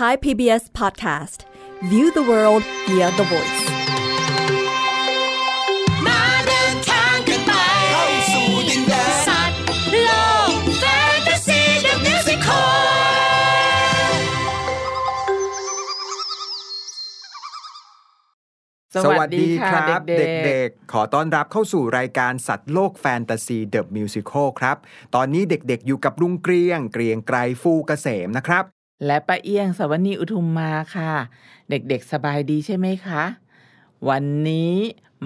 Thai PBS Podcast View the world via the voice มาเดินทางกันไปเข้าสู่ดินแดนสัตว์โลกแฟนตาซีเดอะมิวสิคลสวัสดีครับเด็เด็กกๆ ขอต้อนรับเข้าสู่รายการสัตว์โลกแฟนตาซีเดอะมิวสิควลครับ ตอนนี้เด็กๆอยู่กับลุงเกรียง เกรียงไกรฟูเกษมนะครับๆ และป้าเอี้ยงสวนีอุทุมมาค่ะ เด็กๆสบายดีใช่ไหมคะ วันนี้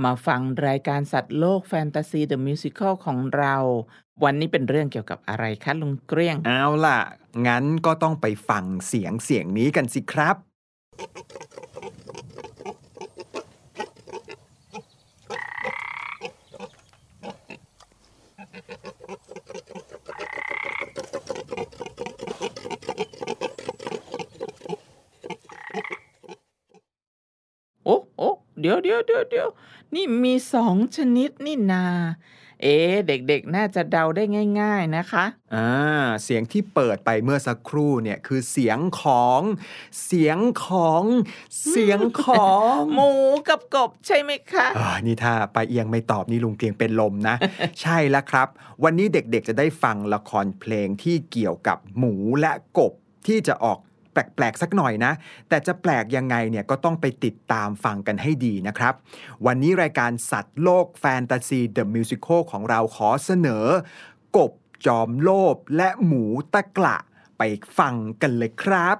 มาฟังรายการสัตว์โลกแฟนตาซีเดอะมิวสิคลของเรา วันนี้เป็นเรื่องเกี่ยวกับอะไรคะลุงเกรียง เอาล่ะ งั้นก็ต้องไปฟังเสียงเสียงนี้กันสิครับโอ้โอ้เดี๋ยวเดี๋ยวเดี๋ยวเดี๋ยวนี่มีสองชนิดนี่นา เอ๊ะเด็กๆ น่าจะเดาได้ง่าย ๆนะคะอ่าเสียงที่เปิดไปเมื่อสักครู่เนี่ยคือเสียงของ เสียงของ เสียงของ หมูกับกบใช่ไหมคะอ่านี่ถ้าไปเอียงไม่ตอบนี่ลุงเกรียงเป็นลมนะ ใช่แล้วครับ วันนี้เด็กๆจะได้ฟังละครเพลงที่เกี่ยวกับหมูและกบที่จะออกแปลกๆ สักหน่อยนะ แต่จะแปลกยังไงเนี่ยก็ต้องไปติดตามฟังกันให้ดีนะครับ วันนี้รายการสัตว์โลกแฟนตาซีเดอะมิวสิควลของเราขอเสนอ กบจอมโลภและหมูตะกละไปฟังกันเลยครับ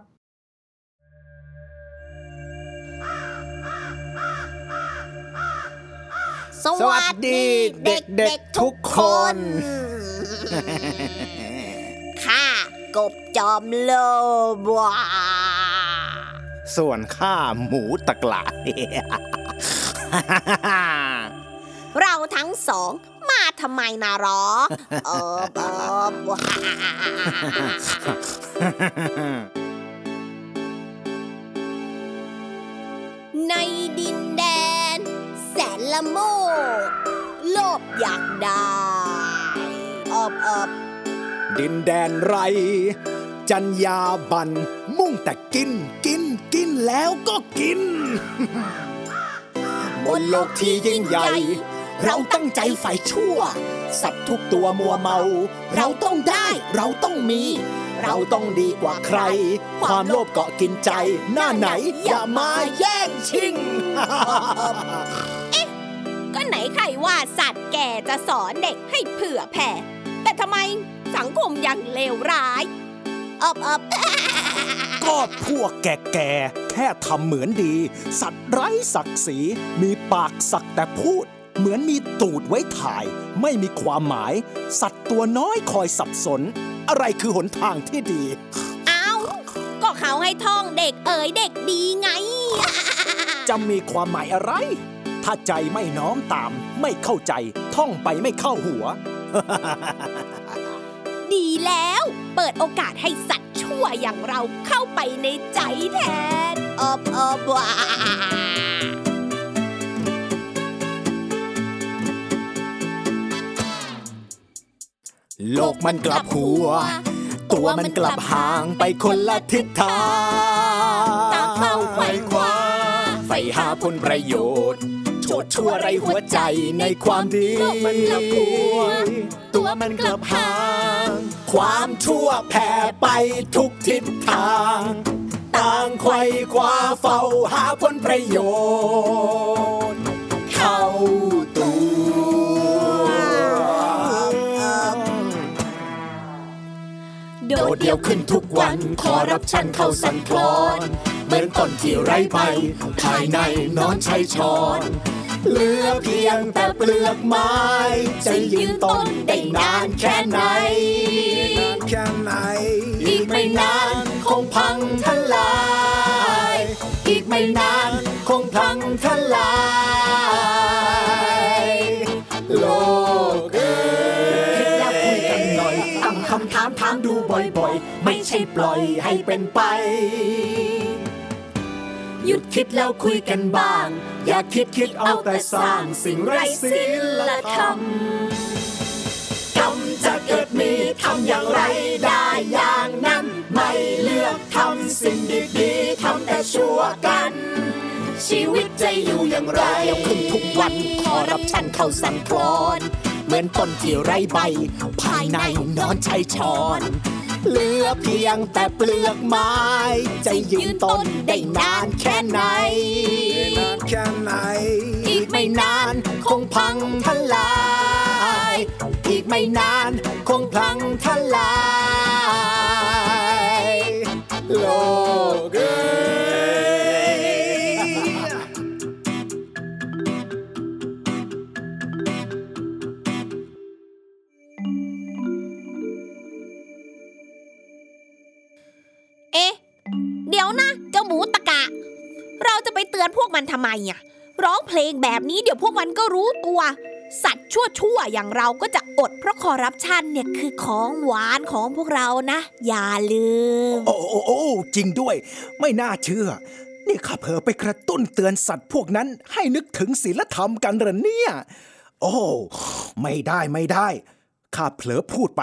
สวัสดีเด็กๆทุกคนข้า กบจอมโลบวาส่วนข้าหมูตะกละเราทั้งสองมาทำไมนะรอเออเออวในดินแดน แสนละโมกโลภอยากได้ อบอบ ดินแดนไร จัญญาบัน มุ่งแต่กินกินกินแล้วก็กิน บนโลกที่ยิ่งใหญ่ เราตั้งใจฝ่ายชั่ว สัตว์ทุกตัวมัวเมา เราต้องได้เราต้องมี เราต้องดีกว่าใคร ความโลภเกาะกินใจ หน้าไหนอย่ามาแย่งชิงก็ไหนใครว่าสัตว์แก่จะสอนเด็กให้เผื่อแผ่ แต่ทำไมสังคมยังเลวร้ายอบอบก็พวกแก่ๆแค่ทำเหมือนดี สัตว์ไร้ศักดิ์ศรีมีปากสักแต่พูด เหมือนมีตูดไว้ถ่าย ไม่มีความหมาย สัตว์ตัวน้อยคอยสับสน อะไรคือหนทางที่ดี เอาก็เขาให้ท่องเด็กเอ๋ยเด็กดีไง จะมีความหมายอะไร ถ้าใจไม่น้อมตาม ไม่เข้าใจ ท่องไปไม่เข้าหัว ดีแล้ว เปิดโอกาสให้สัตว์ชั่วอย่างเราเข้าไปในใจแทนอบอบวาโลกมันกลับหัว ตัวมันกลับห่างไปคนละทิศทางตาเข้าไขว่คว้าไฟหาผลประโยชน์โช ดชั่วไรหัวใจในความดีมันกลับหัวตัวมันกลับหางความชั่วแผ่ไปทุกทิศทาง ต่างไขว่คว้าเฝ้าหาผลประโยชน์ เข้าตัวโดดเดี่ยวขึ้นทุกวันนคคออร์รัรัปปชันเข้าสั่นคลอนเหมือนต้นที่ไร้ใบภายในนอนใช้ช้อน เหลือเพียงแต่เปลือกไม้ จะยืนต้นได้นานแค่ไหน แค่ไหน อีกไม่นานคงพังทลาย อีกไม่นานคงพังทลายโลกเอ้ยแล้วคุยกันหน่อยตั้งคำถามถามดูบ่อยๆ ไม่ใช่ปล่อยให้เป็นไป หยุดคิดแล้วคุยกันบ้าง อย่าคิดคิดเอาแต่สร้างสิ่งไร้ศีลธรรมกรรมจะเกิดมีทำอย่างไรได้อย่างนั้น ไม่เลือกทำสิ่งดีๆทำแต่ชั่วกัน ชีวิตจะอยู่อย่างไรเดี๋ยวขึ้นทุกวันขอรับชันเข้าสั่นคลอนเหมือนต้นที่ไร้ใบ ภายในนอนใช้ช้อน เหลือเพียงแต่เปลือกไม้ จะยืนต้นได้นานแค่ไหนนานแค่ไหน อีกไม่นานคงพังทลาย อีกไม่นานคงพังทลาย อะร้องเพลงแบบนี้เดี๋ยวพวกมันก็รู้ตัว สัตว์ชั่วๆอย่างเราก็จะอดเพราะคอร์รัปชันเนี่ยคือของหวานของพวกเรานะ อย่าลืม โอ้โอ้โอ้จริงด้วย ไม่น่าเชื่อ นี่ข้าเผลอไปกระตุ้นเตือนสัตว์พวกนั้น ให้นึกถึงศีลธรรมกันเหรอเนี่ย โอ้ไม่ได้ไม่ได้ข้าเผลอพูดไป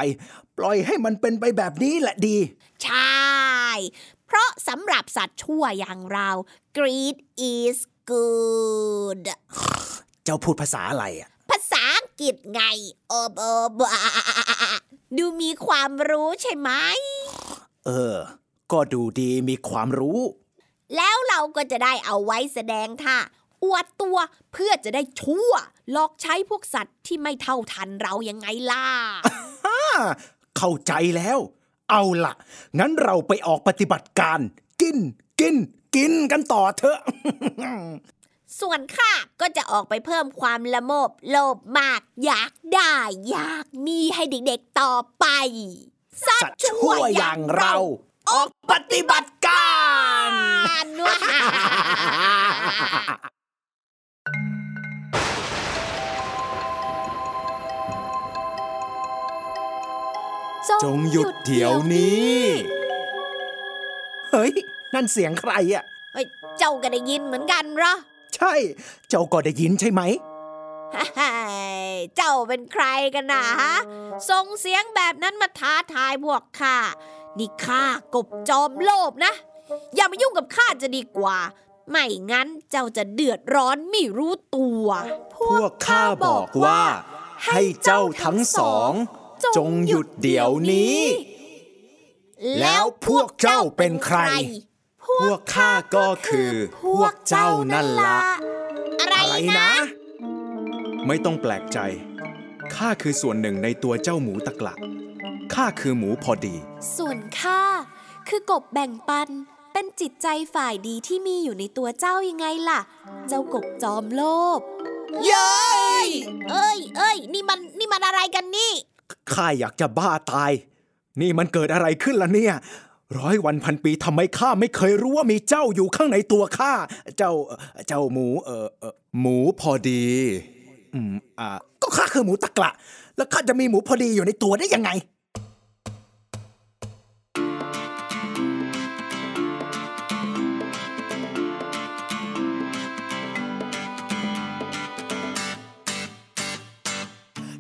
ปล่อยให้มันเป็นไปแบบนี้แหละดี ใช่ เพราะสำหรับสัตว์ชั่วอย่างเรา greed is good เจ้าพูดภาษาอะไรอะ ภาษาอังกฤษไงโอบโอบะดูมีความรู้ใช่ไหม เออ ก็ดูดีมีความรู้ แล้วเราก็จะได้เอาไว้แสดงท่าอวดตัวเพื่อจะได้ชั่วหลอกใช้พวกสัตว์ที่ไม่เท่าทันเรายังไงล่ะอ่าเข้าใจแล้ว เอาล่ะงั้นเราไปออกปฏิบัติการ กินกิน กินกันต่อเถอะ ส่วนข้าก็จะออกไปเพิ่มความละโมบโลภมาก อยากได้อยากมีให้เด็กๆต่อไป สัตสัตว์ว์ชั่ชั่ววออย่าย่างงเราเรา ออกปฏิบัติการอ่านว่าจงหยุดเดี๋ยวนี้ เฮ้ย นั่นเสียงใครอะเฮ้ยเจ้าก็ได้ยินเหมือนกันเหรอ ใช่ เจ้าก็ได้ยินใช่ไหมฮ่าฮ่าเจ้าเป็นใครกันนะฮะส่งเสียงแบบนั้นมาท้าทายพวกข้า นี่ข้ากบจอมโลภนะ อย่ามายุ่งกับข้าจะดีกว่า ไม่งั้นเจ้าจะเดือดร้อนไม่รู้ตัว พวกข้าบอกว่า ให้เจ้าทั้งสอง จงหยุดเดี๋ยวนี้ แล้วพวกเจ้าเป็นใคร พวกข้าก็คือ พวกเจ้านั่นละ อะไรอะไรนะนะ ไม่ต้องแปลกใจ ข้าคือส่วนหนึ่งในตัวเจ้าหมูตะกละ ข้าคือหมูพอดี ส่วนข้าคือกบแบ่งปัน เป็นจิตใจฝ่ายดีที่มีอยู่ในตัวเจ้ายังไงล่ะ เจ้ากบจอมโลภเย้ยเอ้ยเอ้ยนี่มันนี่มันอะไรกันนี่ ข้าอยากจะบ้าตาย นี่มันเกิดอะไรขึ้นล่ะเนี่ย ร้อยวันพันปีทำไมข้าไม่เคยรู้ว่ามีเจ้าอยู่ข้างในตัวข้าเจ้าเจ้าหมูเออเออหมูพอดีอืมอ่าก็ข้าคือหมูตะกละแล้วข้าจะมีหมูพอดีอยู่ในตัวได้ยังไง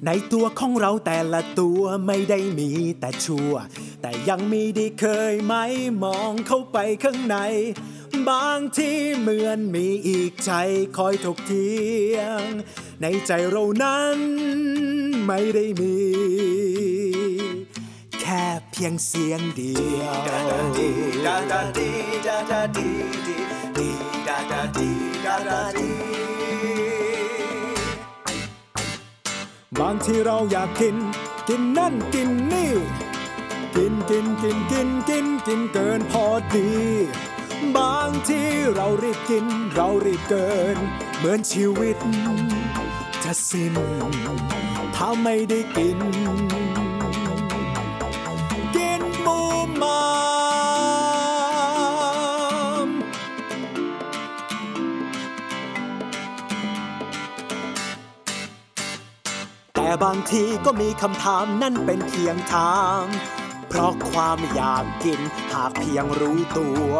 ในตัวของเราแต่ละตัวไม่ได้มีแต่ชั่ว แต่ยังมีดีเคยไหมมองเข้าไปข้างใน บางที่เหมือนมีอีกใจคอยถกเถียง ในใจเรานั้นไม่ได้มี แค่เพียงเสียงเดียวบางที่เราอยากกิน กินนั่นกินนี่ กินกินกินกินกินกินเกินพอดี บางที่เรารีบกินเรารีบเกิน เหมือนชีวิต จะสิ้นถ้าไม่ได้กิน กินมูมามแต่บางทีก็มีคำถามนั่นเป็นเพียงทาง เพราะความอยากกินหากเพียงรู้ตัว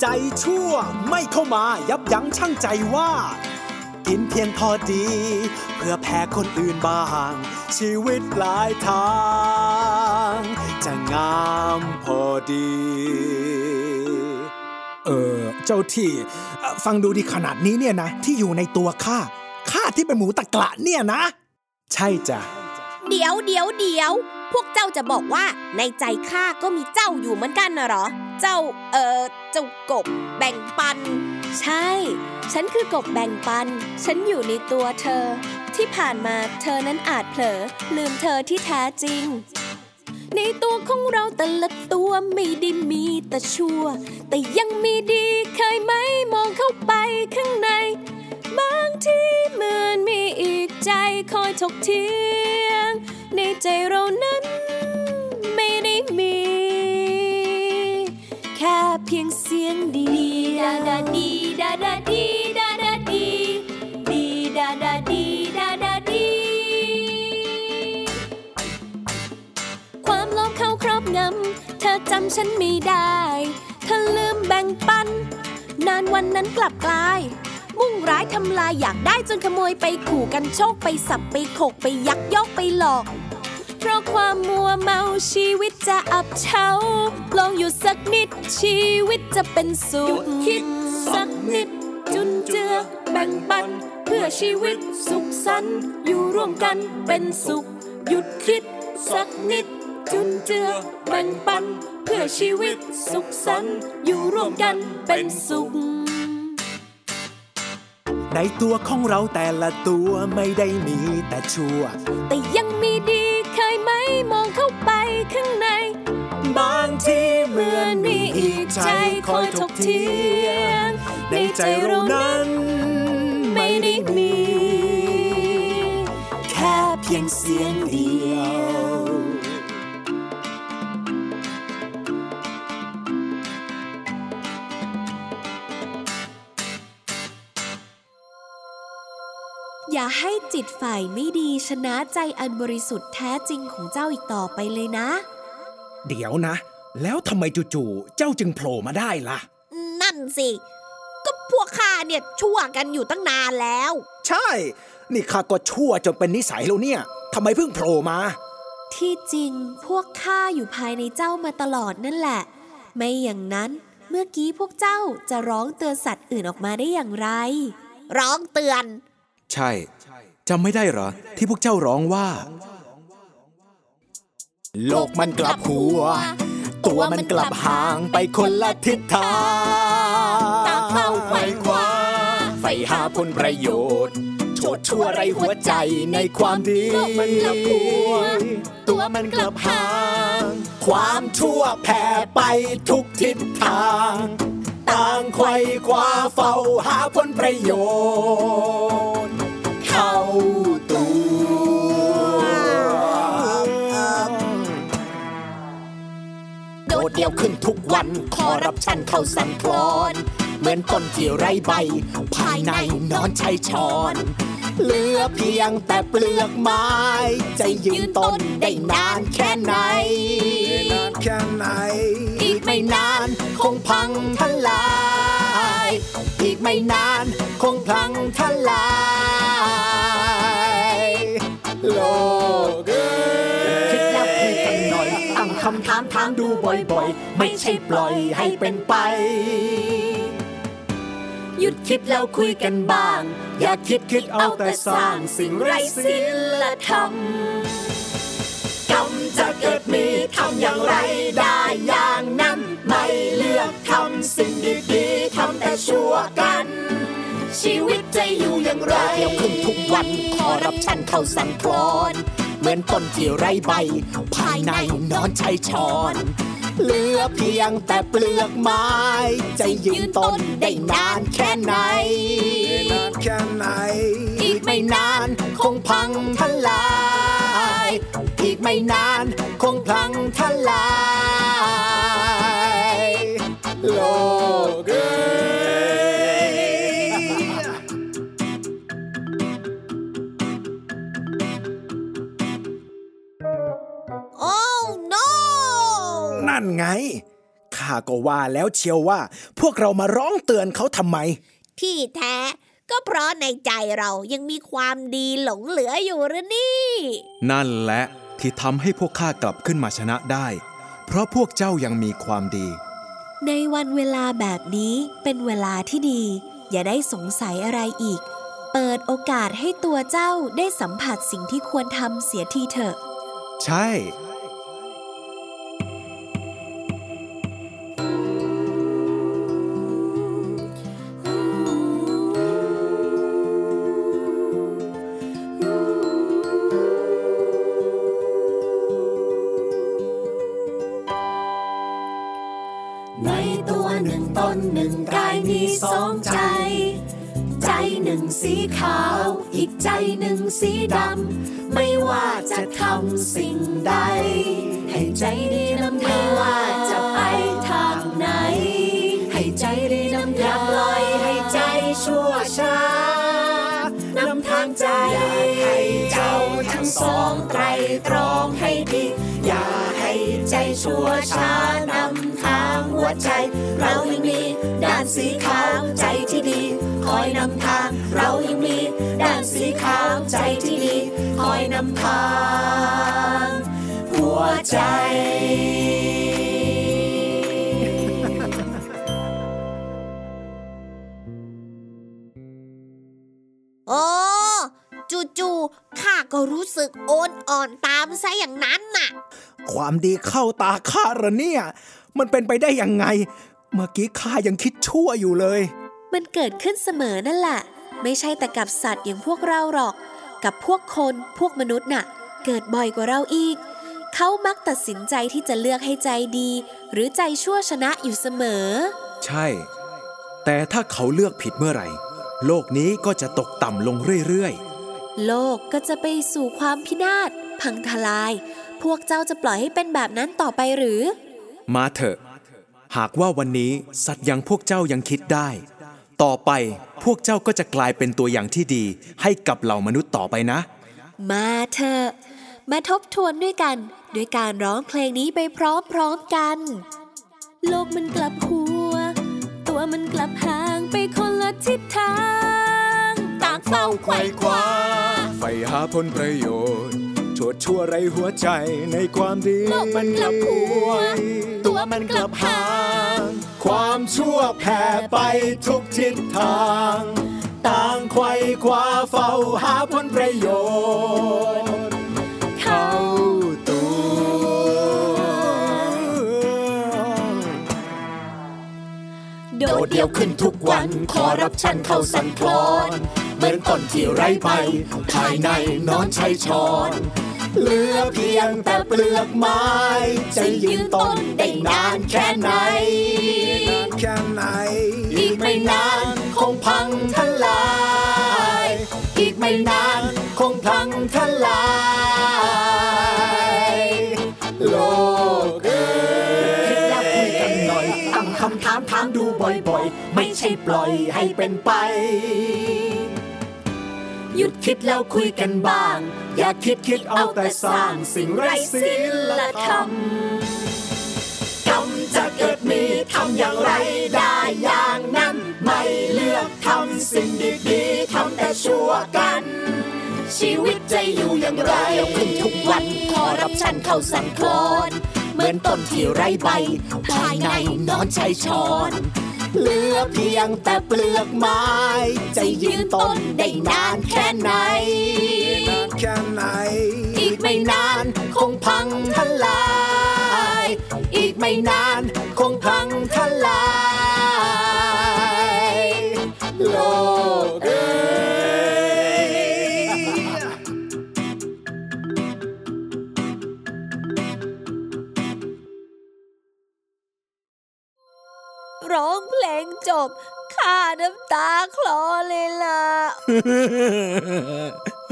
ใจชั่วไม่เข้ามายับยั้งชั่งใจว่า กินเพียงพอดี เพื่อแพ้คนอื่นบ้าง ชีวิตหลายทาง จะงามพอดี เออเจ้าที่เอ่อฟังดูดีขนาดนี้เนี่ยนะ ที่อยู่ในตัวข้าข้าที่เป็นหมูตะกละเนี่ยนะ ใช่จ้ะเดี๋ยวเดี๋ยวเดี๋ยวพ วกเจ้าจะบอกว่าในใจข้าก็มีเจ้าอยู่เหมือนกันนะหรอ เจ้าเอ่อเจ้ากบแบ่งปัน ใช่ ฉันคือกบแบ่งปัน ฉันอยู่ในตัวเธอ ที่ผ่านมาเธอนั้นอาจเผลอ ลืมเธอที่แท้จริง ในตัวของเราแต่ละตัวไม่ได้มีแต่ชั่ว แต่ยังมีดีเคยไหมมองเข้าไปข้างใน บางทีเหมือนมีอีกใจคอยถกเถียง ในใจเรานั้นไม่ได้มี แค่เพียงเสียงดีดาดาดีดาดาดีดาดาดีดีดาดาดีดาดาดี ความโลภเข้าครอบงำเธอจำฉันไม่ได้ เธอลืมแบ่งปัน นานวันนั้นกลับกลายมุ่ง ร้ายทำลายอยากได้จนขโมยไปขู่กันโชคไปสับไปขกไปยักยอกไปหลอก เพราะความมัวเมาชีวิตจะอับเฉาลองอยู่สักนิดชีวิตจะเป็นสุขคิดสักนิด จุนเจือแบ่งปัน เพื่อชีวิตสุขสันต์อยู่ร่วมกันเป็นสุข หยุดคิดสักนิด จุนเจือแบ่งปัน เพื่อชีวิตสุขสันต์อยู่ร่วมกันเป็นสุข ในตัวของเราแต่ละตัวไม่ได้มีแต่ชั่ว แต่ยังมีดีเคยไหมมองเข้าไปข้างใน บางทีเหมือนมีอีกใจคอยถกเถียงในใจเรานั้น ไม่ได้มี แค่เพียงเสียงเดียว อย่าให้จิตฝ่ายไม่ดีชนะใจอันบริสุทธิ์แท้จริงของเจ้าอีกต่อไปเลยนะ เดี๋ยวนะ แล้วทำไมจู่ๆเจ้าจึงโผล่มาได้ล่ะ นั่นสิ ก็พวกข้าเนี่ยชั่วกันอยู่ตั้งนานแล้ว ใช่ นี่ข้าก็ชั่วจนเป็นนิสัยแล้วเนี่ยทำไมเพิ่งโผล่มา ที่จริงพวกข้าอยู่ภายในเจ้ามาตลอดนั่นแหละ ไม่อย่างนั้นเมื่อกี้พวกเจ้าจะร้องเตือนสัตว์อื่นออกมาได้อย่างไร ร้องเตือน ใช่จำไม่ได้เหรอ ที่พวกเจ้าร้องว่า โลกมันกลับหัว ตัวมันกลับห่างไปคนละทิศทางตามเข้าไขว่คว้าไฟหาผลประโยชน์โชดชั่วไรหัวใจในความดีโลกมันกลับหัว ตัวมันกลับห่าง ความชั่วแผ่ไปทุกทิศทางต่างไขว่คว้าเฝ้าหาผลประโยชน์ เข้าตัวโดดเดี่ยวขึ้นทุกวัน คอรับชันเข้าสั่นคลอน เหมือนต้นที่ไร้ใบ ภายในนอนชัยชอนเหลือเพียงแต่เปลือกไม้ จะยืนต้นได้นานแค่ไหนนานแค่ไหน อีกไม่นานคงพังทลาย อีกไม่นานคงพังทลายโลกเอ้ยคิดแล้วคุยกันหน่อยตั้งคำถามถามดูบ่อยๆ ไม่ใช่ปล่อยให้เป็นไป หยุดคิดแล้วคุยกันบ้าง อย่าคิดคิดเอาแต่สร้างสิ่งไร้ศีลธรรมกรรมจะเกิดมีทำอย่างไรได้อย่างนั้น ไม่เลือกทำสิ่งดีๆทำแต่ชั่วกัน ชีวิตจะอยู่อย่างไรเที่ยวขึ้นทุกวันขอรับชันเข้าสั่นคลอนเหมือนต้นที่ไร้ใบ ภายในนอนชัยชอน เหลือเพียงแต่เปลือกไม้ จะยืนต้นได้นานแค่ไหน นานแค่ไหน อีกไม่นานคงพังทลาย อีกไม่นานคงพังทลาย นั่นไง ข้าก็ว่าแล้วเชียวว่า พวกเรามาร้องเตือนเขาทำไม ที่แท้ก็เพราะในใจเรายังมีความดีหลงเหลืออยู่หรือนี่ นั่นแหละที่ทำให้พวกข้ากลับขึ้นมาชนะได้ เพราะพวกเจ้ายังมีความดี ในวันเวลาแบบนี้เป็นเวลาที่ดี อย่าได้สงสัยอะไรอีก เปิดโอกาสให้ตัวเจ้าได้สัมผัสสิ่งที่ควรทำเสียทีเถอะ ใช่ สีขาว อีกใจหนึ่งสีดำ ไม่ว่าจะทำสิ่งใด ให้ใจดีนำไม่ว่าจะไปทางไหน ให้ใจดีนำอย่าปล่อยให้ใจชั่วช้านำทางใจให้เจ้าทั้งสองไตรตรองให้ดีอย่าให้ใจชั่วช้านำทางหัวใจ เรายังมีด้านสีขาวใจที่ดี คอยนำทาง เรายังมีด้านสีขาวใจที่ดีคอยนำทางหัวใจโอ้จู่ๆข้าก็รู้สึกโอนอ่อนตามซะอย่างนั้นน่ะ ความดีเข้าตาข้าเหรอเนี่ย มันเป็นไปได้ยังไง เมื่อกี้ข้ายังคิดชั่วอยู่เลย มันเกิดขึ้นเสมอนั่นแหละ ไม่ใช่แต่กับสัตว์อย่างพวกเราหรอก กับพวกคนพวกมนุษย์น่ะ เกิดบ่อยกว่าเราอีก เขามักตัดสินใจที่จะเลือกให้ใจดี หรือใจชั่วชนะอยู่เสมอ ใช่ แต่ถ้าเขาเลือกผิดเมื่อไหร่ โลกนี้ก็จะตกต่ำลงเรื่อยโลกก็จะไปสู่ความพินาศ พังทลาย พวกเจ้าจะปล่อยให้เป็นแบบนั้นต่อไปหรือๆมาเถอะ หากว่าวันนี้สัตว์อย่างพวกเจ้ายังคิดได้ ต่อไปพวกเจ้าก็จะกลายเป็นตัวอย่างที่ดีให้กับเหล่ามนุษย์ต่อไปนะ มาเถอะมาทบทวนด้วยกันด้วยการร้องเพลงนี้ไปพร้อมๆกัน โลกมันกลับหัว ตัวมันกลับห่างไปคนละทิศทาง ต่างเฝ้าไขว่คว้าไฟหาผลประโยชน์โชดชั่วไรหัวใจในความดีโลกมันกลับหัว ตัวมันกลับห่าง ความชั่วแผ่ไปทุกทิศทาง ต่างไขว่คว้าเฝ้าหาผลประโยชน์ เข้าตัว โดดเดี่ยวขึ้นทุกวันคอรับชันเข้าสันคลอนเหมือนต้นที่ไร้ใบภายในนอนใช้ช้อน เหลือเพียงแต่เปลือกไม้ จะยืนต้นได้นานแค่ไหน แค่ไหน อีกไม่นานคงพังทลาย อีกไม่นานคงพังทลายโลกเอ้ยคิดแล้วคุยกันหน่อยตั้งคำถามถามดูบ่อยๆ ไม่ใช่ปล่อยให้เป็นไป หยุดคิดแล้วคุยกันบ้าง อย่าคิดคิดเอาแต่สร้างสิ่งไร้ศีลธรรมกรรมจะเกิดมีทำอย่างไรได้อย่างนั้น ไม่เลือกทำสิ่งดีๆทำแต่ชั่วกัน ชีวิตจะอยู่อย่างไรขึ้นทุกวันคอรับชันเข้าสั่นคลนเหมือนต้นที่ไร้ใบภายในนอนใช้ช้อน เหลือเพียงแต่เปลือกไม้ จะยืนต้นได้นานแค่ไหนแค่ไหน อีกไม่นานคงพังทลาย อีกไม่นานคงพังทลายโล บข้าน้ำตาคลอเลยล่ะ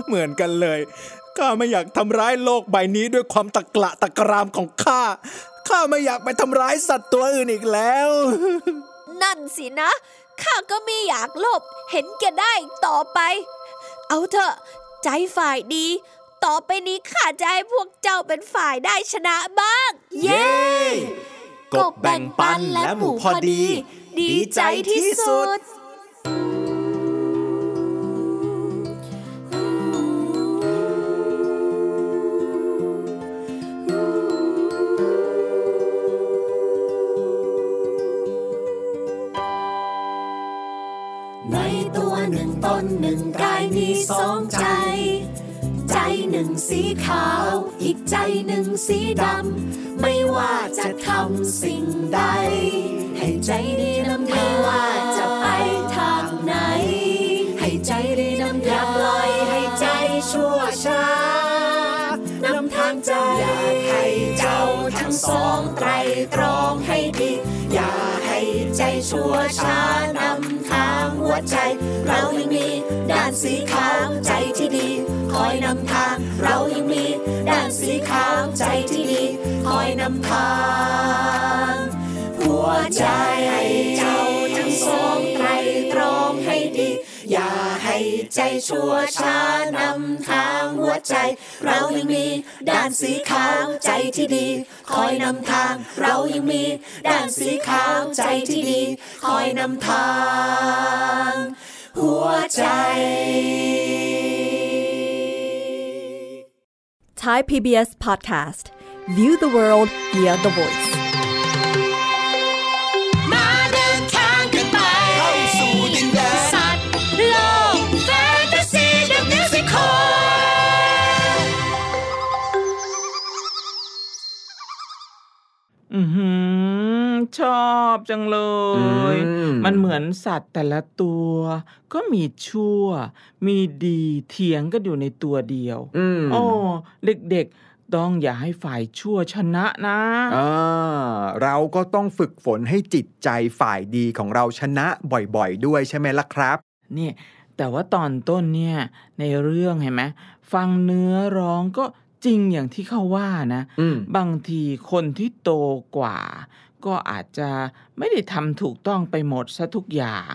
เหมือนกันเลย ข้าไม่อยากทำร้ายโลกใบนี้ด้วยความตะกละตะกรามของข้า ข้าไม่อยากไปทำร้ายสัตว์ตัวอื่นอีกแล้ว นั่นสินะ ข้าก็ไม่อยากลบ เห็นแก่ได้อีกต่อไป เอาเถอะ ใจฝ่ายดี ต่อไปนี้ข้าจะให้พวกเจ้าเป็นฝ่ายได้ชนะบ้าง เย้กบแบ่งปันและหมูพอดี ดีใจที่สุดในตัวหนึ่งตนหนึ่งกายมีสองใจ หนึ่งสีขาว อีกใจหนึ่งสีดำ ไม่ว่าจะทำสิ่งใด ให้ใจดีนำทางไม่ว่าจะไปทางไหน ให้ใจดีนำทางอย่าปล่อยให้ใจชั่วช้านำทางใจอยากให้เจ้าทั้งสองไตรตรองให้ดี อย่าให้ใจชั่วช้านำทางหัวใจ เรายังมีด้านสีขาวใจที่ดี อยนำทาง เรายังมีด้านสีขาวใจที่ดีคอยนำทางหัวใจให้เจ้าทั้งสองไตรตรองให้ดี อย่าให้ใจชั่วช้านำทางหัวใจ เรายังมีด้านสีขาวใจที่ดี คอยนำทาง เรายังมีด้านสีขาวใจที่ดี คอยนำทาง หัวใจ Thai PBS Podcast View the world via the voice มาเดินทางกันไปเข้าสู่ดินแดนสัตว์โลกแฟนตาซีเดอะมิวสิคลอือหือ ชอบจังเลยอืมมันเหมือนสัตว์แต่ละตัว ก็มีชั่ว มีดีเถียงกันอยู่ในตัวเดียวอืมโอ้เด็กๆต้องอย่าให้ฝ่ายชั่วชนะนะอ่าเราก็ต้องฝึกฝนให้จิตใจฝ่ายดีของเราชนะบ่อยๆด้วยใช่ไหมล่ะครับเนี่ยแต่ว่าตอนต้นเนี่ยในเรื่องเห็นไหมฟังเนื้อร้องก็จริงอย่างที่เขาว่านะอืมบางทีคนที่โตกว่า ก็อาจจะไม่ได้ทำถูกต้องไปหมดซะทุกอย่าง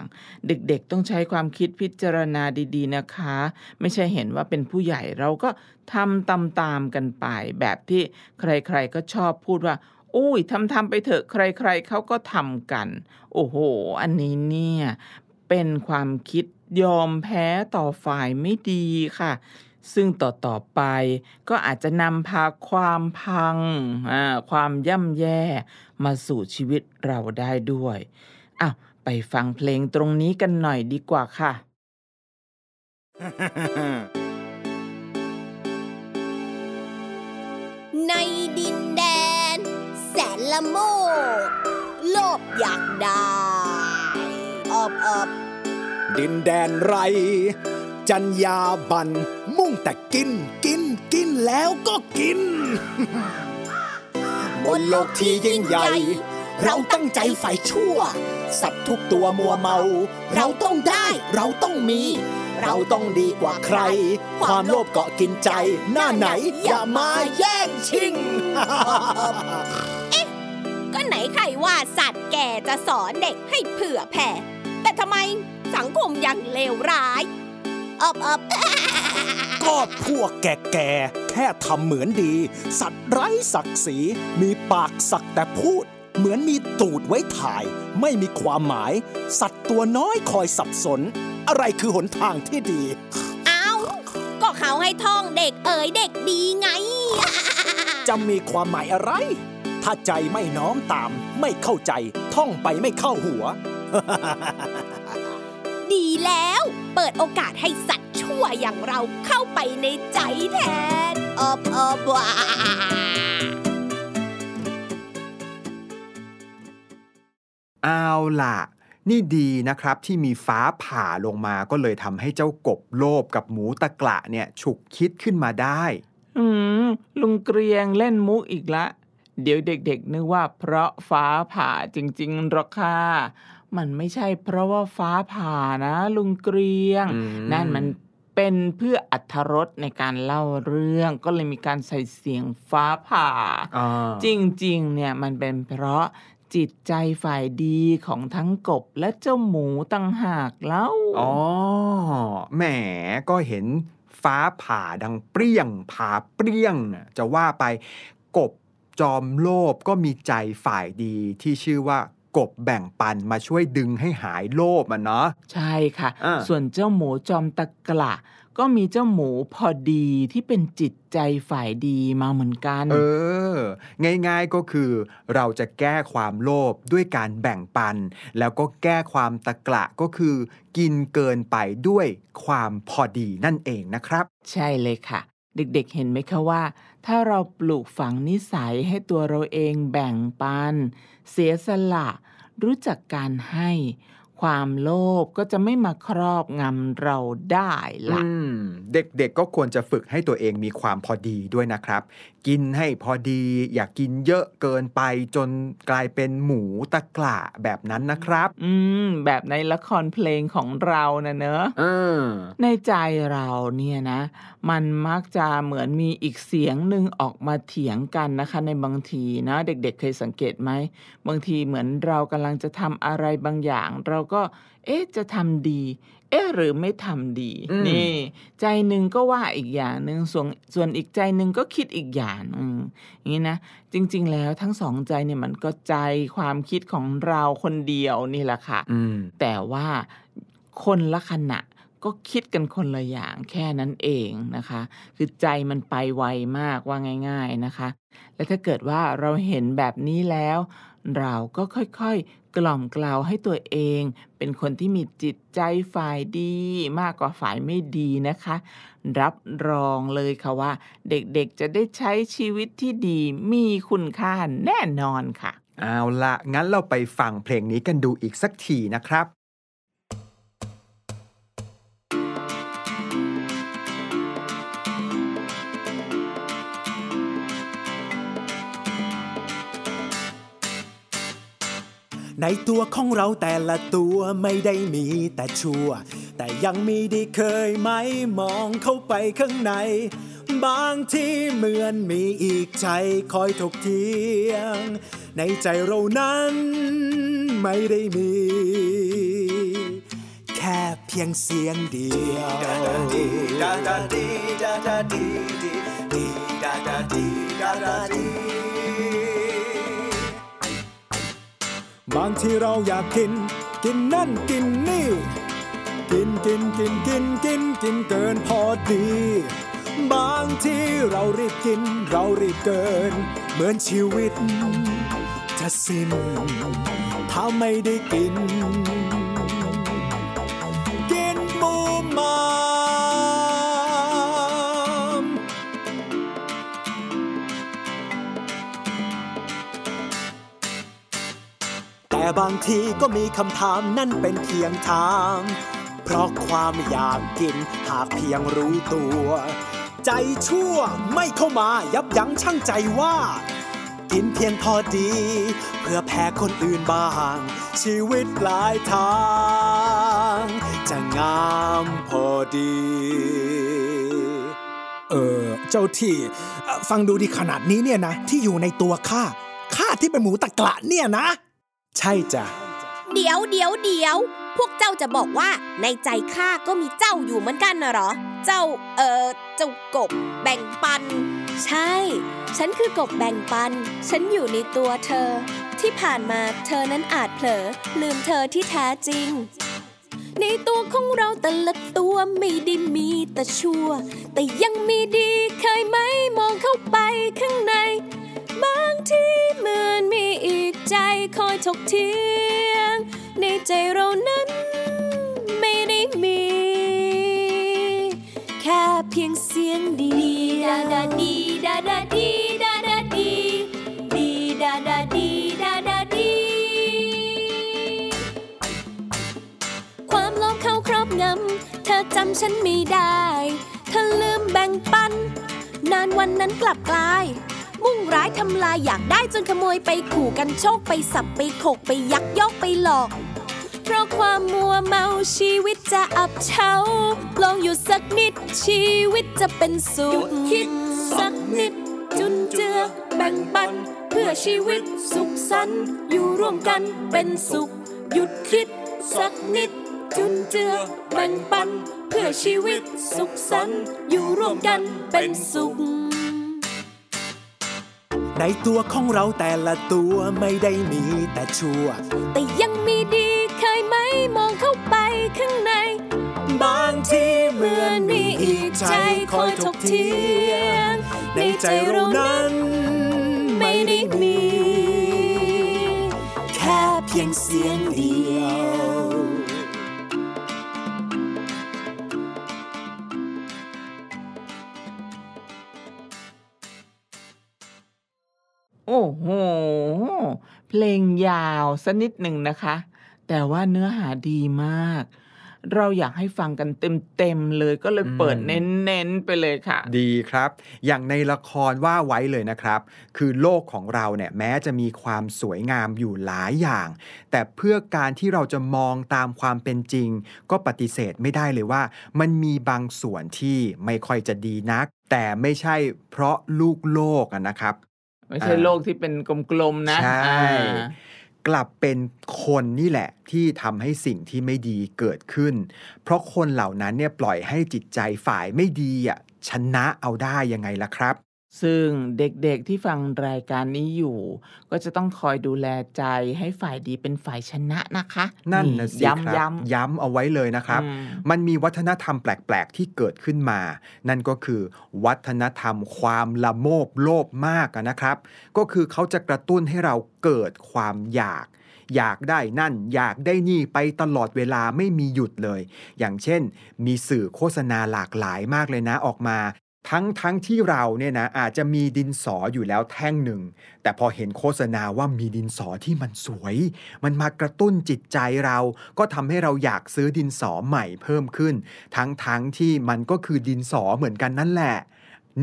เด็กๆต้องใช้ความคิดพิจารณาดีๆนะคะ ไม่ใช่เห็นว่าเป็นผู้ใหญ่เราก็ทำตามๆกันไป แบบที่ใครๆก็ชอบพูดว่าอุ้ยทำทำๆไปเถอะใคร ๆเขาก็ทำกัน โอ้โห อันนี้เนี่ย เป็นความคิดยอมแพ้ต่อฝ่ายไม่ดีค่ะ ซึ่งต่อต่อๆไปก็อาจจะนำพาความพังอ่าความย่ำแย่มาสู่ชีวิตเราได้ด้วยอ้าวไปฟังเพลงตรงนี้กันหน่อยดีกว่าค่ะ ในดินแดน แสนละโมกโลภอยากได้อบอบดินแดนไร จัญญาบัน มุ่งแต่กิน กิน กินแล้วก็กิน บนโลกที่ยิ่งใหญ่ เราตั้งใจใฝ่ชั่ว สัตว์ทุกตัวมัวเมา เราต้องได้ เราต้องมี เราต้องดีกว่าใคร ความโลภเกาะกินใจ หน้าไหนอย่ามาแย่งชิงเอ๊ะก็ไหนใครว่าสัตว์แก่จะสอนเด็กให้เผื่อแผ่แต่ทำไมสังคมยังเลวร้ายอบอบ ก็พวกแก่ๆแค่ทำเหมือนดี สัตว์ไร้ศักดิ์ศรีมีปากสักแต่พูด เหมือนมีตูดไว้ถ่าย ไม่มีความหมาย สัตว์ตัวน้อยคอยสับสน อะไรคือหนทางที่ดี เอาก็เขาให้ท่องเด็กเอ๋ยเด็กดีไง จะมีความหมายอะไร ถ้าใจไม่น้อมตาม ไม่เข้าใจ ท่องไปไม่เข้าหัว ดีแล้ว เปิดโอกาสให้สัตว์ ชั่วอย่างเราเข้าไปในใจแทนอบอบว้าเอาล่ะ นี่ดีนะครับที่มีฟ้าผ่าลงมาก็เลยทำให้เจ้ากบโลภกับหมูตะกละเนี่ยฉุกคิดขึ้นมาได้ อืม ลุงเกรียงเล่นมุกอีกละ เดี๋ยวเด็กๆนึกว่าเพราะฟ้าผ่าจริงๆหรอกค่ะมันไม่ใช่เพราะว่าฟ้าผ่านะ ลุงเกรียง นั่นมัน เป็นเพื่ออัธรสในการเล่าเรื่องก็เลยมีการใส่เสียงฟ้าผ่าอ่า จริงๆ เนี่ยมันเป็นเพราะจิตใจฝ่ายดีของทั้งกบและเจ้าหมูตั้งหากเล่าอ๋อ แหมก็เห็นฟ้าผ่าดังเปรี้ยง ผ่าเปรี้ยงน่ะจะว่าไปกบจอมโลภก็มีใจฝ่ายดีที่ชื่อว่า กบแบ่งปันมาช่วยดึงให้หายโลภอะเนาะใช่ค่ะอ่าส่วนเจ้าหมูจอมตะกละก็มีเจ้าหมูพอดีที่เป็นจิตใจฝ่ายดีมาเหมือนกัน เออ ง่ายๆก็คือ เราจะแก้ความโลภด้วยการแบ่งปัน แล้วก็แก้ความตะกละก็คือ กินเกินไปด้วยความพอดีนั่นเองนะครับ ใช่เลยค่ะ เด็กๆเห็นไหมคะว่า ถ้าเราปลูกฝังนิสัยให้ตัวเราเองแบ่งปัน เสียสละ รู้จักการให้ ความโลภก็จะไม่มาครอบงำเราได้ละ อืมเด็กๆก็ควรจะฝึกให้ตัวเองมีความพอดีด้วยนะครับกินให้พอดี อย่ากกินเยอะเกินไปจนกลายเป็นหมูตะกละแบบนั้นนะครับ อืม แบบในละครเพลงของเรานะเนอะเออในใจเราเนี่ยนะ มันมักจะเหมือนมีอีกเสียงหนึ่งออกมาเถียงกันนะคะ ในบางทีนะ เด็กๆเคยสังเกตไหมบางทีเหมือนเรากำลังจะทำอะไรบางอย่าง เราก็ เอ๊ะจะทำดี เอ๊ะหรือไม่ทำดีอืมนี่ ใจหนึ่งก็ว่าอีกอย่างหนึ่งส่วนส่วนอีกใจหนึ่งก็คิดอีกอย่างอืมอย่างนี้นะจริง ๆ แล้วทั้งสองใจเนี่ยมันก็ใจความคิดของเราคนเดียวนี่แหละค่ะอืมแต่ว่าคนละขณะก็คิดกันคนละอย่างแค่นั้นเองนะคะ คือใจมันไปไวมากว่าง่าย ๆนะคะ และถ้าเกิดว่าเราเห็นแบบนี้แล้ว เราก็ค่อยๆ กล่อมกล่าวให้ตัวเอง เป็นคนที่มีจิตใจฝ่ายดีมากกว่าฝ่ายไม่ดีนะคะ รับรองเลยค่ะว่า เด็กๆจะได้ใช้ชีวิตที่ดีมีคุณค่าแน่นอนค่ะ เอาละงั้นเราไปฟังเพลงนี้กันดูอีกสักทีนะครับ ในตัวของเราแต่ละตัวไม่ได้มีแต่ชั่ว แต่ยังมีดีเคยไหมมองเข้าไปข้างใน บางที่เหมือนมีอีกใจคอยถกเถียง ในใจเรานั้นไม่ได้มี แค่เพียงเสียงเดียว บางที่เราอยากกิน กินนั่นกินนี่ กินกินกินกินกินกินเกินพอดี บางที่เรารีบกิน เรารีบเกิน เหมือนชีวิต จะสิ้นถ้าไม่ได้กิน บางทีก็มีคำถามนั่นเป็นเพียงทาง เพราะความอยากกินหากเพียงรู้ตัว ใจชั่วไม่เข้ามายับยั้งชั่งใจว่า กินเพียงพอดี เพื่อแพ้คนอื่นบ้าง ชีวิตหลายทาง จะงามพอดี เออ เจ้าที่ ฟังดูดีขนาดนี้เนี่ยนะ ที่อยู่ในตัวข้าข้าที่เป็นหมูตะกละเนี่ยนะ ใช่จ้ะ เดี๋ยวเดี๋ยวเดี๋ยว พวกเจ้าจะบอกว่าในใจข้าก็มีเจ้าอยู่เหมือนกันนะเหรอ เจ้าเออเจ้ากบแบ่งปัน ใช่ ฉันคือกบแบ่งปัน ฉันอยู่ในตัวเธอ ที่ผ่านมาเธอนั้นอาจเผลอ ลืมเธอที่แท้จริง ในตัวของเราแต่ละตัวไม่ได้มีแต่ชั่ว แต่ยังมีดีเคยไหมมองเข้าไปข้างใน บางที่เหมือนมีอีกใจคอยถกเถียง ในใจเรานั้นไม่ได้มี แค่เพียงเสียงดีดาดาดีดาดาดีดาดาดีดีดาดาดีดาดาดีความโลภเข้าครอบงำเธอจำฉันไม่ได้ เธอลืมแบ่งปัน นานวันนั้นกลับกลาย มุ่งร้ายทำลายอยากได้จนขโมยไปขู่กันโชคไปสับไปขกไปยักยอกไปหลอก เพราะความมัวเมาชีวิตจะอับเฉาลองอยู่สักนิดชีวิตจะเป็นสุขคิดสักนิด จุนเจือแบ่งปัน เพื่อชีวิตสุขสันต์อยู่ร่วมกันเป็นสุข หยุดคิดสักนิด จุนเจือแบ่งปัน เพื่อชีวิตสุขสันต์อยู่ร่วมกันเป็นสุข ในตัวของเราแต่ละตัวไม่ได้มีแต่ชั่ว แต่ยังมีดีเคยไหมมองเข้าไปข้างใน บางที่เหมือนมีอีใจคอยถกเถียงในใจเรานั้น ไม่ได้มี แค่เพียงเสียงเดียว เพลงยาวสักนิดหนึ่งนะคะ แต่ว่าเนื้อหาดีมาก เราอยากให้ฟังกันเต็มๆเลยก็เลยเปิดเน้นๆไปเลยค่ะ ดีครับ อย่างในละครว่าไว้เลยนะครับ คือโลกของเราเนี่ยแม้จะมีความสวยงามอยู่หลายอย่าง แต่เพื่อการที่เราจะมองตามความเป็นจริง ก็ปฏิเสธไม่ได้เลยว่า มันมีบางส่วนที่ไม่ค่อยจะดีนัก แต่ไม่ใช่เพราะลูกโลกนะครับ ไม่ใช่อ่าโลกที่เป็นกลมๆนะใช่อ่ากลับเป็นคนนี่แหละที่ทำให้สิ่งที่ไม่ดีเกิดขึ้น เพราะคนเหล่านั้นเนี่ยปล่อยให้จิตใจฝ่ายไม่ดีอะชนะเอาได้ยังไงล่ะครับ ซึ่งเด็กๆที่ฟังรายการนี้อยู่ ก็จะต้องคอยดูแลใจให้ฝ่ายดีเป็นฝ่ายชนะนะคะ นั่นนะสิครับย้ำๆย้ำเอาไว้เลยนะครับอืมมันมีวัฒนธรรมแปลกๆที่เกิดขึ้นมา นั่นก็คือวัฒนธรรมความละโมบโลภมากอะนะครับ ก็คือเขาจะกระตุ้นให้เราเกิดความอยากอยากได้นั่นอยากได้นี่ไปตลอดเวลาไม่มีหยุดเลย อย่างเช่น มีสื่อโฆษณาหลากหลายมากเลยนะออกมา ทั้งทั้งที่เราเนี่ยนะอาจจะมีดินสออยู่แล้วแท่งหนึ่ง แต่พอเห็นโฆษณาว่ามีดินสอที่มันสวย มันมากระตุ้นจิตใจเรา ก็ทำให้เราอยากซื้อดินสอใหม่เพิ่มขึ้น ทั้งทั้งที่มันก็คือดินสอเหมือนกันนั่นแหละ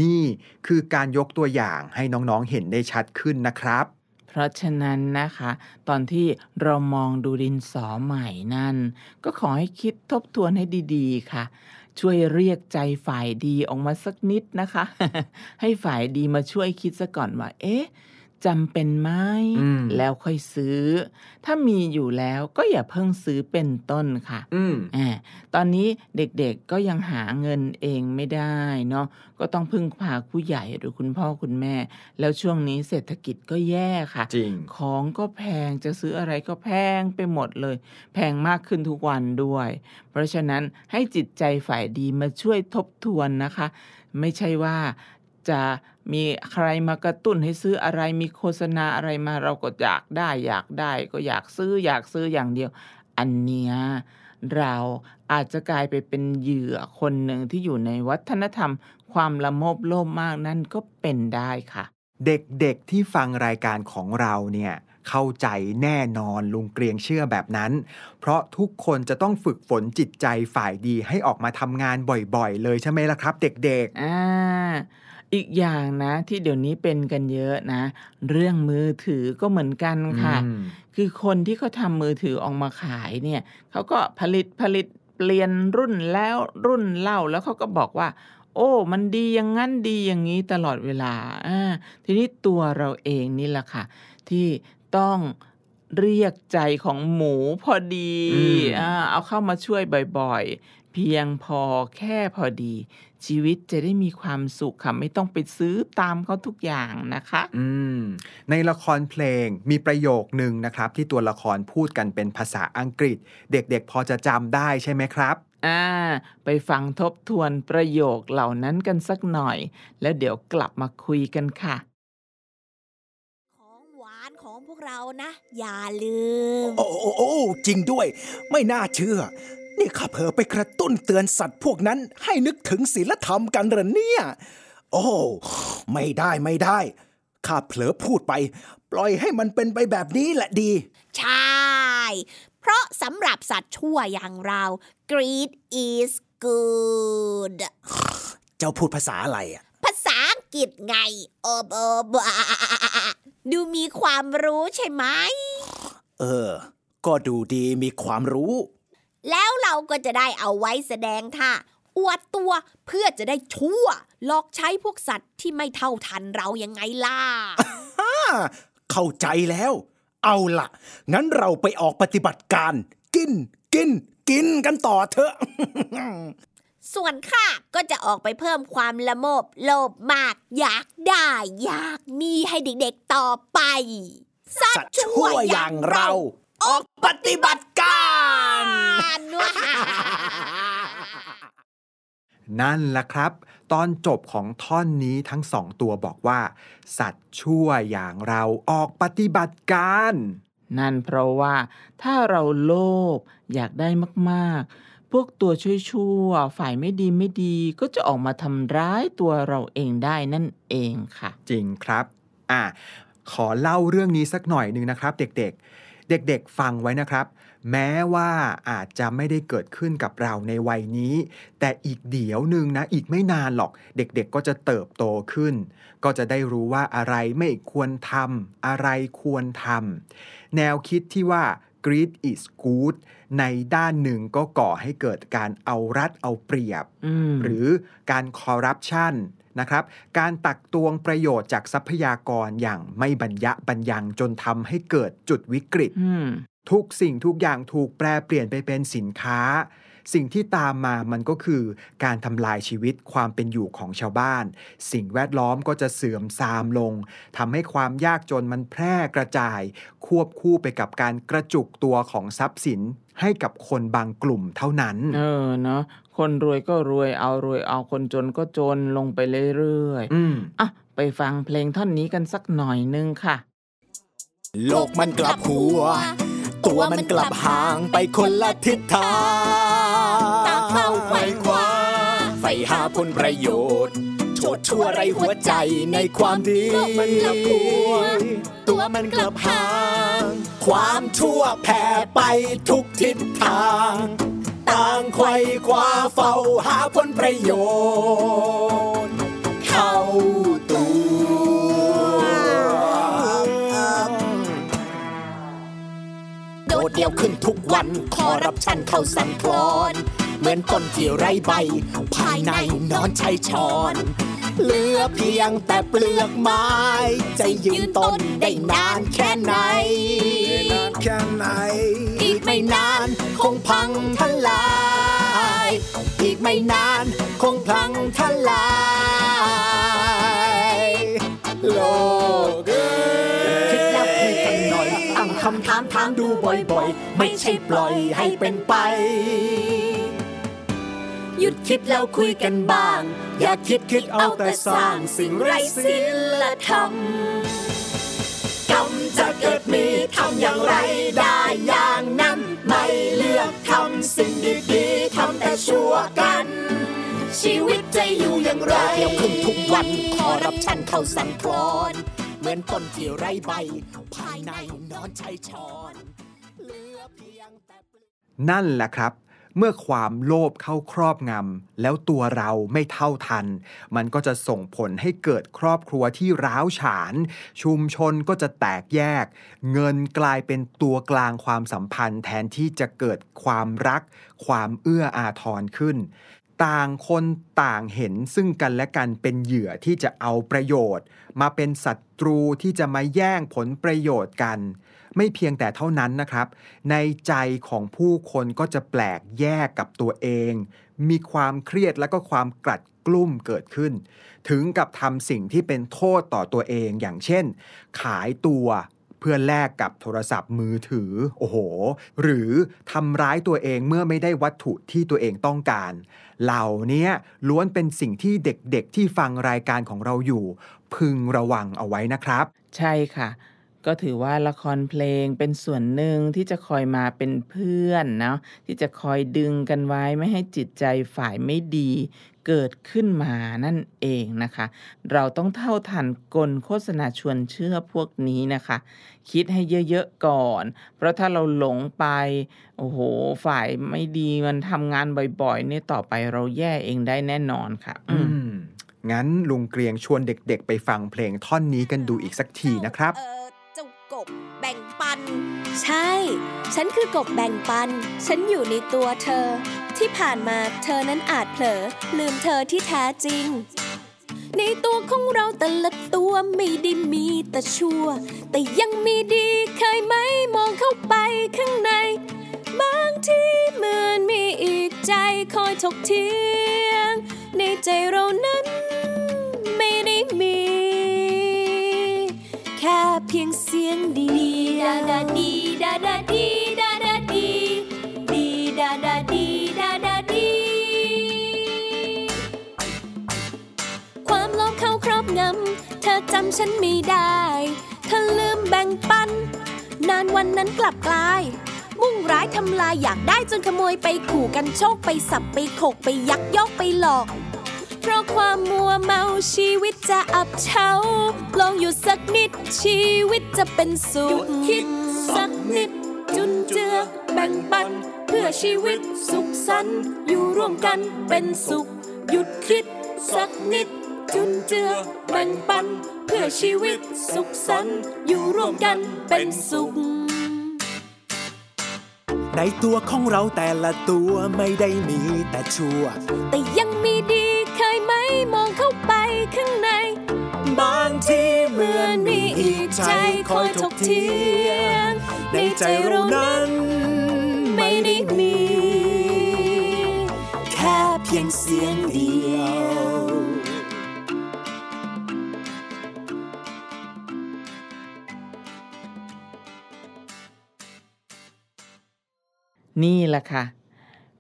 นี่คือการยกตัวอย่างให้น้องๆเห็นได้ชัดขึ้นนะครับ เพราะฉะนั้นนะคะ ตอนที่เรามองดูดินสอใหม่นั่น ก็ขอให้คิดทบทวนให้ดี ๆ ค่ะ ช่วยเรียกใจฝ่ายดีออกมาสักนิดนะคะ ให้ฝ่ายดีมาช่วยคิดซะก่อนว่า เอ๊ะ จำเป็นไหมอืมแล้วค่อยซื้อ ถ้ามีอยู่แล้วก็อย่าเพิ่งซื้อเป็นต้นค่ะอืมอ่าตอนนี้เด็กๆก็ยังหาเงินเองไม่ได้เนาะก็ต้องพึ่งพาผู้ใหญ่หรือคุณพ่อคุณแม่ แล้วช่วงนี้เศรษฐกิจก็แย่ค่ะจริงของก็แพงจะซื้ออะไรก็แพงไปหมดเลย แพงมากขึ้นทุกวันด้วย เพราะฉะนั้นให้จิตใจฝ่ายดีมาช่วยทบทวนนะคะ ไม่ใช่ว่า จะมีใครมากระตุ้นให้ซื้ออะไรมีโฆษณาอะไรมาเราก็อยากได้อยากได้ ก็อยากซื้ออยากซื้ออย่างเดียว อันเนี้ยเราอาจจะกลายไปเป็นเหยื่อคนหนึ่งที่อยู่ในวัฒนธรรม ความละโมบโลภมากนั่นก็เป็นได้ค่ะ เด็กๆที่ฟังรายการของเราเนี่ยเข้าใจแน่นอนลุงเกรียงเชื่อแบบนั้น เพราะทุกคนจะต้องฝึกฝนจิตใจฝ่ายดีให้ออกมาทำงานบ่อยๆ เลยใช่ไหมล่ะครับ เด็กอ่า อีกอย่างนะที่เดี๋ยวนี้เป็นกันเยอะนะ เรื่องมือถือก็เหมือนกันๆค่ะอืมคือคนที่เขาทำมือถือออกมาขายเนี่ยเขาก็ผลิตผลิตเปลี่ยนรุ่นแล้วรุ่นเล่าแล้วเขาก็บอกว่า โอ้ มันดีอย่างงั้นดีอย่างนี้ตลอดเวลาอ่าทีนี้ตัวเราเองนี่แหละค่ะ ที่ต้องเรียกใจของหมูพอดีอืมอ่าเอาเข้ามาช่วยบ่อยๆเพียงพอแค่พอดี ชีวิตจะได้มีความสุขค่ะ ไม่ต้องไปซื้อตามเขาทุกอย่างนะคะ อืม ในละครเพลงมีประโยคหนึ่งนะครับ ที่ตัวละครพูดกันเป็นภาษาอังกฤษ เด็กๆพอจะจำได้ใช่ไหมครับอ่าไปฟังทบทวนประโยคเหล่านั้นกันสักหน่อย แล้วเดี๋ยวกลับมาคุยกันค่ะ ของหวานของพวกเรานะ อย่าลืม โอ้โอ้โอ้จริงด้วย ไม่น่าเชื่อ นี่ข้าเผลอไปกระตุ้นเตือนสัตว์พวกนั้นให้นึกถึงศีลธรรมกันเหรอเนี่ย โอ้ ไม่ได้ไม่ได้ ข้าเผลอพูดไป ปล่อยให้มันเป็นไปแบบนี้แหละดี ใช่ เพราะสำหรับสัตว์ชั่วอย่างเรา greed is good เจ้าพูดภาษาอะไรอะภาษาอังกฤษไงโอบโอบดูมีความรู้ใช่ไหม เออ ก็ดูดีมีความรู้ แล้วเราก็จะได้เอาไว้แสดงท่าอวดตัวเพื่อจะได้ชั่วหลอกใช้พวกสัตว์ที่ไม่เท่าทันเรายังไงล่ะอ่าเข้าใจแล้ว เอาล่ะ งั้นเราไปออกปฏิบัติการ กิน กิน กินกันต่อเถอะ ส่วนข้าก็จะออกไปเพิ่มความละโมบโลภมาก อยากได้อยากมีให้เด็กๆต่อไป สัตสัตว์ว์ชั่ชั่ววออย่าย่างงเราเรา ออกปฏิบัติการอ่า นว่านั่นแหละครับ ตอนจบของท่อนนี้ทั้งสองตัวบอกว่า สัตว์ชั่วอย่างเราออกปฏิบัติการ นั่นเพราะว่าถ้าเราโลภอยากได้มากๆ พวกตัวชั่วๆฝ่ายไม่ดีไม่ดีก็จะออกมาทำร้ายตัวเราเองได้นั่นเองค่ะ จริงครับ อะขอเล่าเรื่องนี้สักหน่อยหนึ่งนะครับ เด็กๆ เด็กๆ ฟังไว้นะครับ แม้ว่าอาจจะไม่ได้เกิดขึ้นกับเราในวัยนี้ แต่อีกเดี๋ยวหนึ่งนะ อีกไม่นานหรอก เด็กๆก็จะเติบโตขึ้น ก็จะได้รู้ว่าอะไรไม่ควรทำอะไรควรทำแนวคิดที่ว่า greed is good ในด้านหนึ่งก็ก่อให้เกิดการเอารัดเอาเปรียบอืมหรือการคอร์รัปชันนะครับ การตักตวงประโยชน์จากทรัพยากรอย่างไม่บรรยะบรรยังจนทำให้เกิดจุดวิกฤตอืม ทุกสิ่งทุกอย่างถูกแปลเปลี่ยนไปเป็นสินค้า สิ่งที่ตามมามันก็คือการทำลายชีวิตความเป็นอยู่ของชาวบ้าน สิ่งแวดล้อมก็จะเสื่อมทรามลงทำให้ความยากจนมันแพร่กระจาย ควบคู่ไปกับการกระจุกตัวของทรัพย์สินให้กับคนบางกลุ่มเท่านั้น เออเนาะคนรวยก็รวยเอารวยเอาคนจนก็จนลงไปเรื่อยอืมๆอะไปฟังเพลงท่อนนี้กันสักหน่อยนึงค่ะ โลกมันกลับหัว ตัวมันกลับห่างไปคนละทิศทางต่างเข้าไขว่คว้าไฟหาผลประโยชน์โชดชั่วไรหัวใจในความดีโลกมันกลับหัวตัวมันกลับห่างความชั่วแผ่ไปทุกทิศทาง ต่างไขว่คว้าเฝ้าหาผลประโยชน์ เข้า โดดเดี่ยวขึ้นทุกวันคอรับชันเข้าสั่นคลอน เหมือนต้นที่ไร้ใบ ภายในนอนชัยชอนเหลือเพียงแต่เปลือกไม้ จะยืนต้นได้นานแค่ไหนนานแค่ไหน อีกไม่นานคงพังทลาย อีกไม่นานคงพังทลายามถามดูบ่อยๆ ไม่ใช่ปล่อยให้เป็นไป หยุดคิดแล้วคุยกันบ้าง อย่าคิดคิดเอาแต่สร้างสิ่งไร้ศีลธรรมกรรมจะเกิดมีทำอย่างไรได้อย่างนั้น ไม่เลือกทำสิ่งดีๆทำแต่ชั่วกัน ชีวิตจะอยู่อย่างไรเที่ยวขึ้นทุกวันขอรับชันเข้าสั่นคลอน มือนต้นที่ไร้ใบ ภายในนอนชัยชอนเหลือเพียงแต่นั่นแหละครับ เมื่อความโลภเข้าครอบงำแล้วตัวเราไม่เท่าทัน มันก็จะส่งผลให้เกิดครอบครัวที่ร้าวฉาน ชุมชนก็จะแตกแยก เงินกลายเป็นตัวกลางความสัมพันธ์ แทนที่จะเกิดความรัก ความเอื้ออาทรขึ้น ต่างคนต่างเห็นซึ่งกันและกันเป็นเหยื่อที่จะเอาประโยชน์ มาเป็นศัตรูที่จะมาแย่งผลประโยชน์กัน ไม่เพียงแต่เท่านั้นนะครับ ในใจของผู้คนก็จะแปลกแยกกับตัวเอง มีความเครียดและก็ความกลัดกลุ้มเกิดขึ้น ถึงกับทำสิ่งที่เป็นโทษต่อตัวเองอย่างเช่น ขายตัว เพื่อแลกกับโทรศัพท์มือถือ โอ้โห หรือทำร้ายตัวเองเมื่อไม่ได้วัตถุที่ตัวเองต้องการ เหล่านี้ล้วนเป็นสิ่งที่เด็กๆที่ฟังรายการของเราอยู่ พึงระวังเอาไว้นะครับ ใช่ค่ะ ก็ถือว่าละครเพลงเป็นส่วนหนึ่งที่จะคอยมาเป็นเพื่อนเนาะที่จะคอยดึงกันไว้ไม่ให้จิตใจฝ่ายไม่ดีเกิดขึ้นมานั่นเองนะคะ เราต้องเท่าทันกลโฆษณาชวนเชื่อพวกนี้นะคะ คิดให้เยอะๆก่อน เพราะถ้าเราหลงไป โอ้โห ฝ่ายไม่ดีมันทำงานบ่อยๆเนี่ยต่อไปเราแย่เองได้แน่นอนค่ะ อือืมงั้นลุงเกรียงชวนเด็กๆ ไปฟังเพลงท่อนนี้กันดูอีกสักทีนะครับ กบแบ่งปัน ใช่ ฉันคือกบแบ่งปัน ฉันอยู่ในตัวเธอ ที่ผ่านมาเธอนั้นอาจเผลอ ลืมเธอที่แท้จริง ในตัวของเราแต่ละตัวไม่ได้มีแต่ชั่ว แต่ยังมีดีเคยไหมมองเข้าไปข้างใน บางทีเหมือนมีอีกใจคอยถกเถียง ในใจเรา อจำฉันไม่ได้ เธอลืมแบ่งปัน นานวันนั้นกลับกลาย มุ่งร้ายทำลายอยากได้จนขโมยไปขู่กันโชคไปสับไปขกไปยักยอกไปหลอก เพราะความมัวเมาชีวิตจะอับเฉาลองอยู่สักนิดชีวิตจะเป็นสุขคิดสักนิด จุนเจือแบ่งปัน เพื่อชีวิตสุขสันต์อยู่ร่วมกันเป็นสุข หยุดคิดสักนิด จุนเจือแบ่งปัน เพื่อชีวิตสุขสันต์อยู่ร่วมกันเป็นสุข ในตัวของเราแต่ละตัวไม่ได้มีแต่ชั่ว แต่ยังมีดีเคยไหมมองเข้าไปข้างใน บางทีเหมือนมีอีกใจคอยถกเถียงในใจเรานั้นไม่ได้มี แค่เพียงเสียงเดียว นี่แหละค่ะ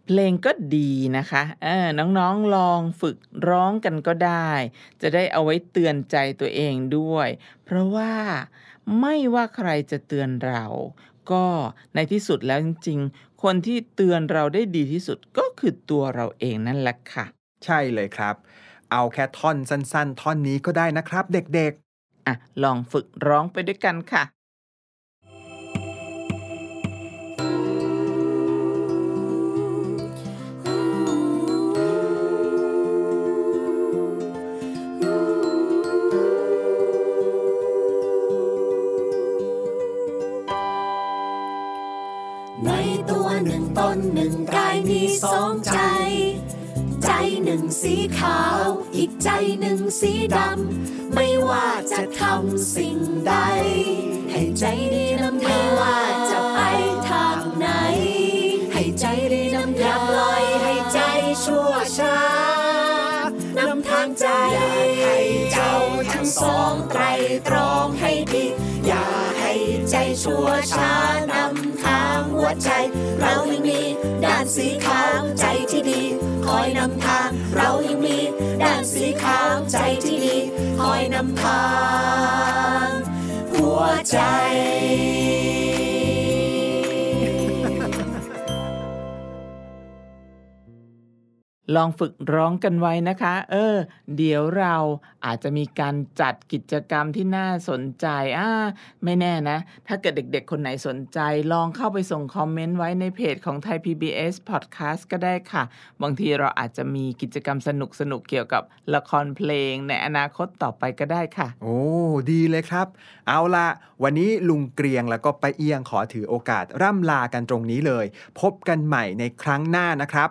เพลงก็ดีนะคะเออน้องๆลองฝึกร้องกันก็ได้ จะได้เอาไว้เตือนใจตัวเองด้วย เพราะว่าไม่ว่าใครจะเตือนเรา ก็ในที่สุดแล้วจริงๆ คนที่เตือนเราได้ดีที่สุดก็คือตัวเราเองนั่นแหละค่ะ ใช่เลยครับ เอาแค่ท่อนสั้น ๆ ท่อนนี้ก็ได้นะครับ เด็กอะ ลองฝึกร้องไปด้วยกันค่ะ สองใจ ใจหนึ่งสีขาว อีกใจหนึ่งสีดำ ไม่ว่าจะทำสิ่งใด ให้ใจดีนำไม่ว่าจะไปทางไหน ให้ใจดีนำอย่าปล่อยให้ใจชั่วช้านำทางใจ อยากให้เจ้าทั้งสองไตรตรองให้ดี อย่าให้ใจชั่วช้านำทางหัวใจานสีขาวใจที่ดี คอยนำทาง เรายังมี ด้านสีขาวใจที่ดี คอยนำทาง หัวใจ ลองฝึกร้องกันไว้นะคะ เออ เดี๋ยวเราอาจจะมีการจัดกิจกรรมที่น่าสนใจอ่าไม่แน่นะ ถ้าเกิดเด็กๆ คนไหนสนใจ ลองเข้าไปส่งคอมเมนต์ไว้ในเพจของไทย PBS Podcast ก็ได้ค่ะ บางทีเราอาจจะมีกิจกรรมสนุกๆเกี่ยวกับละครเพลงในอนาคตต่อไปก็ได้ค่ะ โอ้ดีเลยครับ เอาละวันนี้ลุงเกรียงแล้วก็ไปเอียงขอถือโอกาสร่ำลากันตรงนี้เลย พบกันใหม่ในครั้งหน้านะครับ